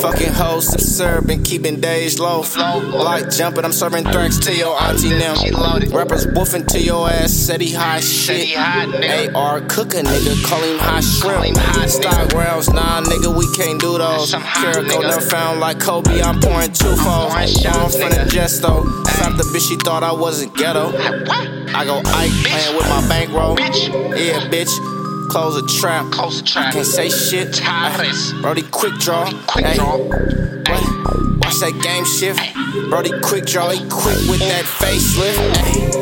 Fucking hoes, some and keeping days low. Like jumping, I'm serving drinks to your auntie now. Rappers woofing to your ass, said he hot shit. AR cook a nigga, call him hot shrimp. Stock rounds, nah, nigga, we can't do those. Carrico never found like Kobe, I'm pouring twofold two foes. I'm from the Gesto. Slapped the bitch, she thought I wasn't ghetto. I go Ike, playing with my bankroll. Yeah, bitch. Close a trap. Close the trap. Can't say shit. Tireless. Brody, quick draw. Quick Ay, draw. what? Watch that game shift. Brody, quick draw. He quick with that facelift. Ay.